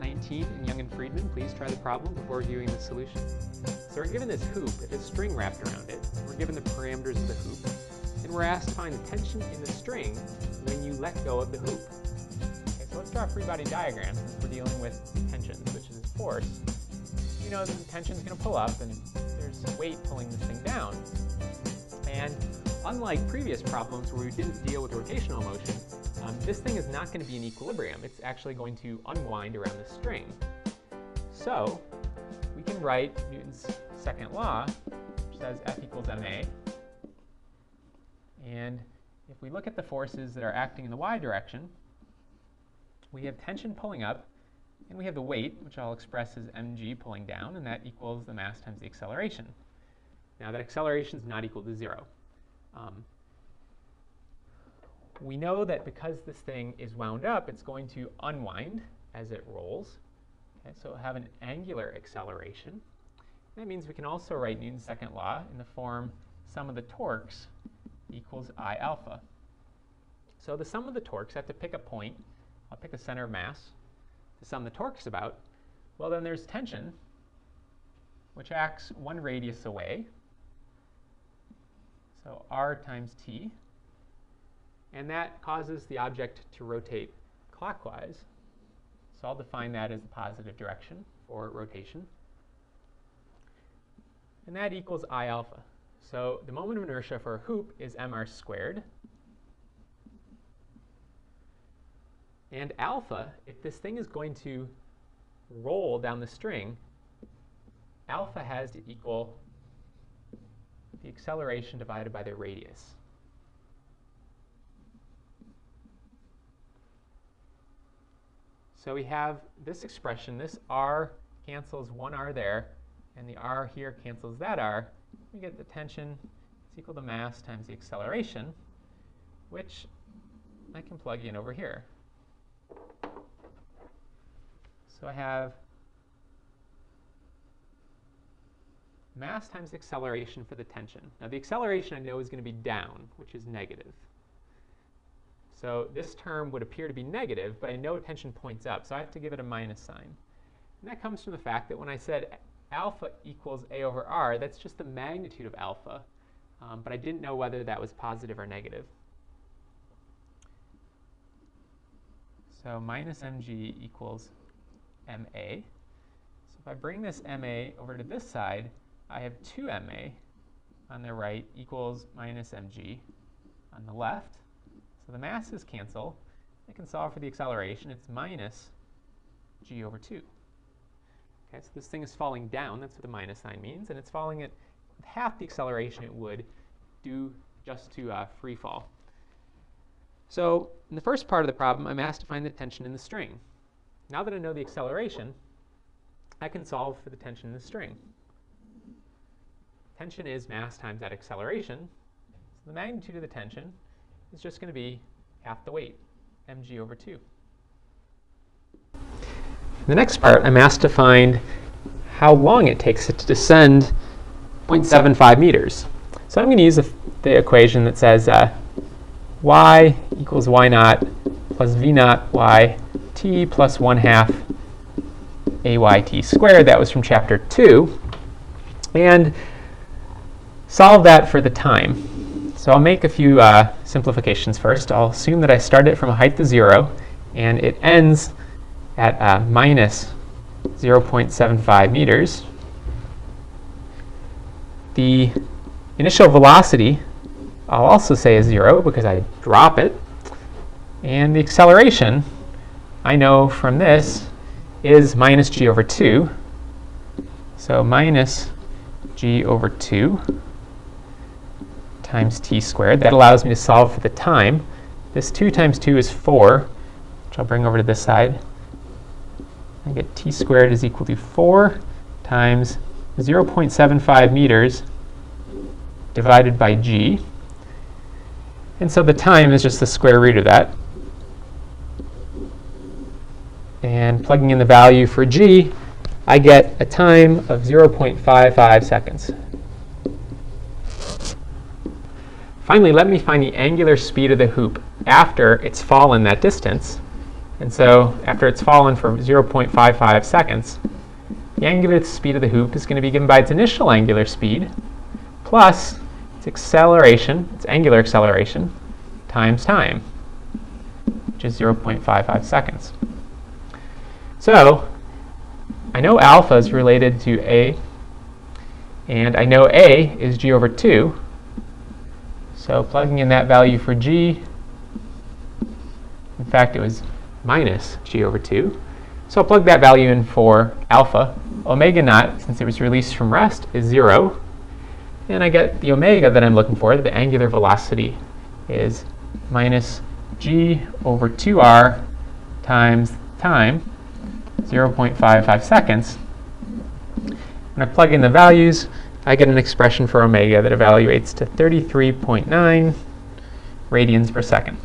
19 in Young and Freedman, please try the problem before viewing the solution. So we're given this hoop, it has string wrapped around it, we're given the parameters of the hoop, and we're asked to find the tension in the string when you let go of the hoop. Okay, so let's draw a free body diagram since we're dealing with tensions, which is force. You know that the tension's going to pull up, and there's weight pulling this thing down. And unlike previous problems where we didn't deal with rotational motion, um, this thing is not going to be in equilibrium. It's actually going to unwind around the string. So we can write Newton's second law, which says F equals ma. And if we look at the forces that are acting in the y direction, we have tension pulling up, and we have the weight, which I'll express as mg pulling down, and that equals the mass times the acceleration. Now that acceleration is not equal to zero. Um, we know that because this thing is wound up, it's going to unwind as it rolls. Okay, so we'll have an angular acceleration. That means we can also write Newton's second law in the form sum of the torques equals I alpha. So the sum of the torques, I have to pick a point. I'll pick a center of mass to sum the torques about. Well, then there's tension, which acts one radius away. So r times t. And that causes the object to rotate clockwise. So I'll define that as the positive direction for rotation. And that equals I alpha. So the moment of inertia for a hoop is mr squared. And alpha, if this thing is going to roll down the string, alpha has to equal the acceleration divided by the radius. So we have this expression, this r cancels one r there, and the r here cancels that r. We get the tension is equal to mass times the acceleration, which I can plug in over here. So I have mass times acceleration for the tension. Now the acceleration I know is going to be down, which is negative. So this term would appear to be negative, but I know tension points up, so I have to give it a minus sign. And that comes from the fact that when I said alpha equals a over r, that's just the magnitude of alpha, um, but I didn't know whether that was positive or negative. So minus mg equals ma. So if I bring this ma over to this side, I have 2 ma on the right equals minus mg on the left. So the masses cancel. I can solve for the acceleration. It's minus g over 2. Okay, so this thing is falling down. That's what the minus sign means. And it's falling at half the acceleration it would do just to uh, free fall. So in the first part of the problem, I'm asked to find the tension in the string. Now that I know the acceleration, I can solve for the tension in the string. Tension is mass times that acceleration. So the magnitude of the tension is just going to be half the weight, mg over 2. In the next part, I'm asked to find how long it takes it to descend 0.75 meters. So I'm going to use the, equation that says uh, y equals y naught plus v naught y t plus 1 half ayt squared. That was from chapter 2. And solve that for the time. So I'll make a few uh, simplifications first. I'll assume that I start it from a height of 0, and it ends at uh, minus 0.75 meters. The initial velocity I'll also say is 0 because I drop it. And the acceleration, I know from this, is minus g over 2. So minus g over 2 times t squared. That allows me to solve for the time. This 2 times 2 is 4, which I'll bring over to this side. I get t squared is equal to 4 times 0.75 meters divided by g. And so the time is just the square root of that. And plugging in the value for g, I get a time of 0.55 seconds. Finally, let me find the angular speed of the hoop after it's fallen that distance. And so after it's fallen for 0.55 seconds, the angular speed of the hoop is going to be given by its initial angular speed plus its acceleration, its angular acceleration, times time, which is 0.55 seconds. So I know alpha is related to a, and I know a is g over 2. So plugging in that value for g, in fact, it was minus g over 2. So I'll plug that value in for alpha. Omega naught, since it was released from rest, is 0. And I get the omega that I'm looking for, the angular velocity, is minus g over 2r times time, 0.55 seconds. When I plug in the values, I get an expression for omega that evaluates to 33.9 radians per second.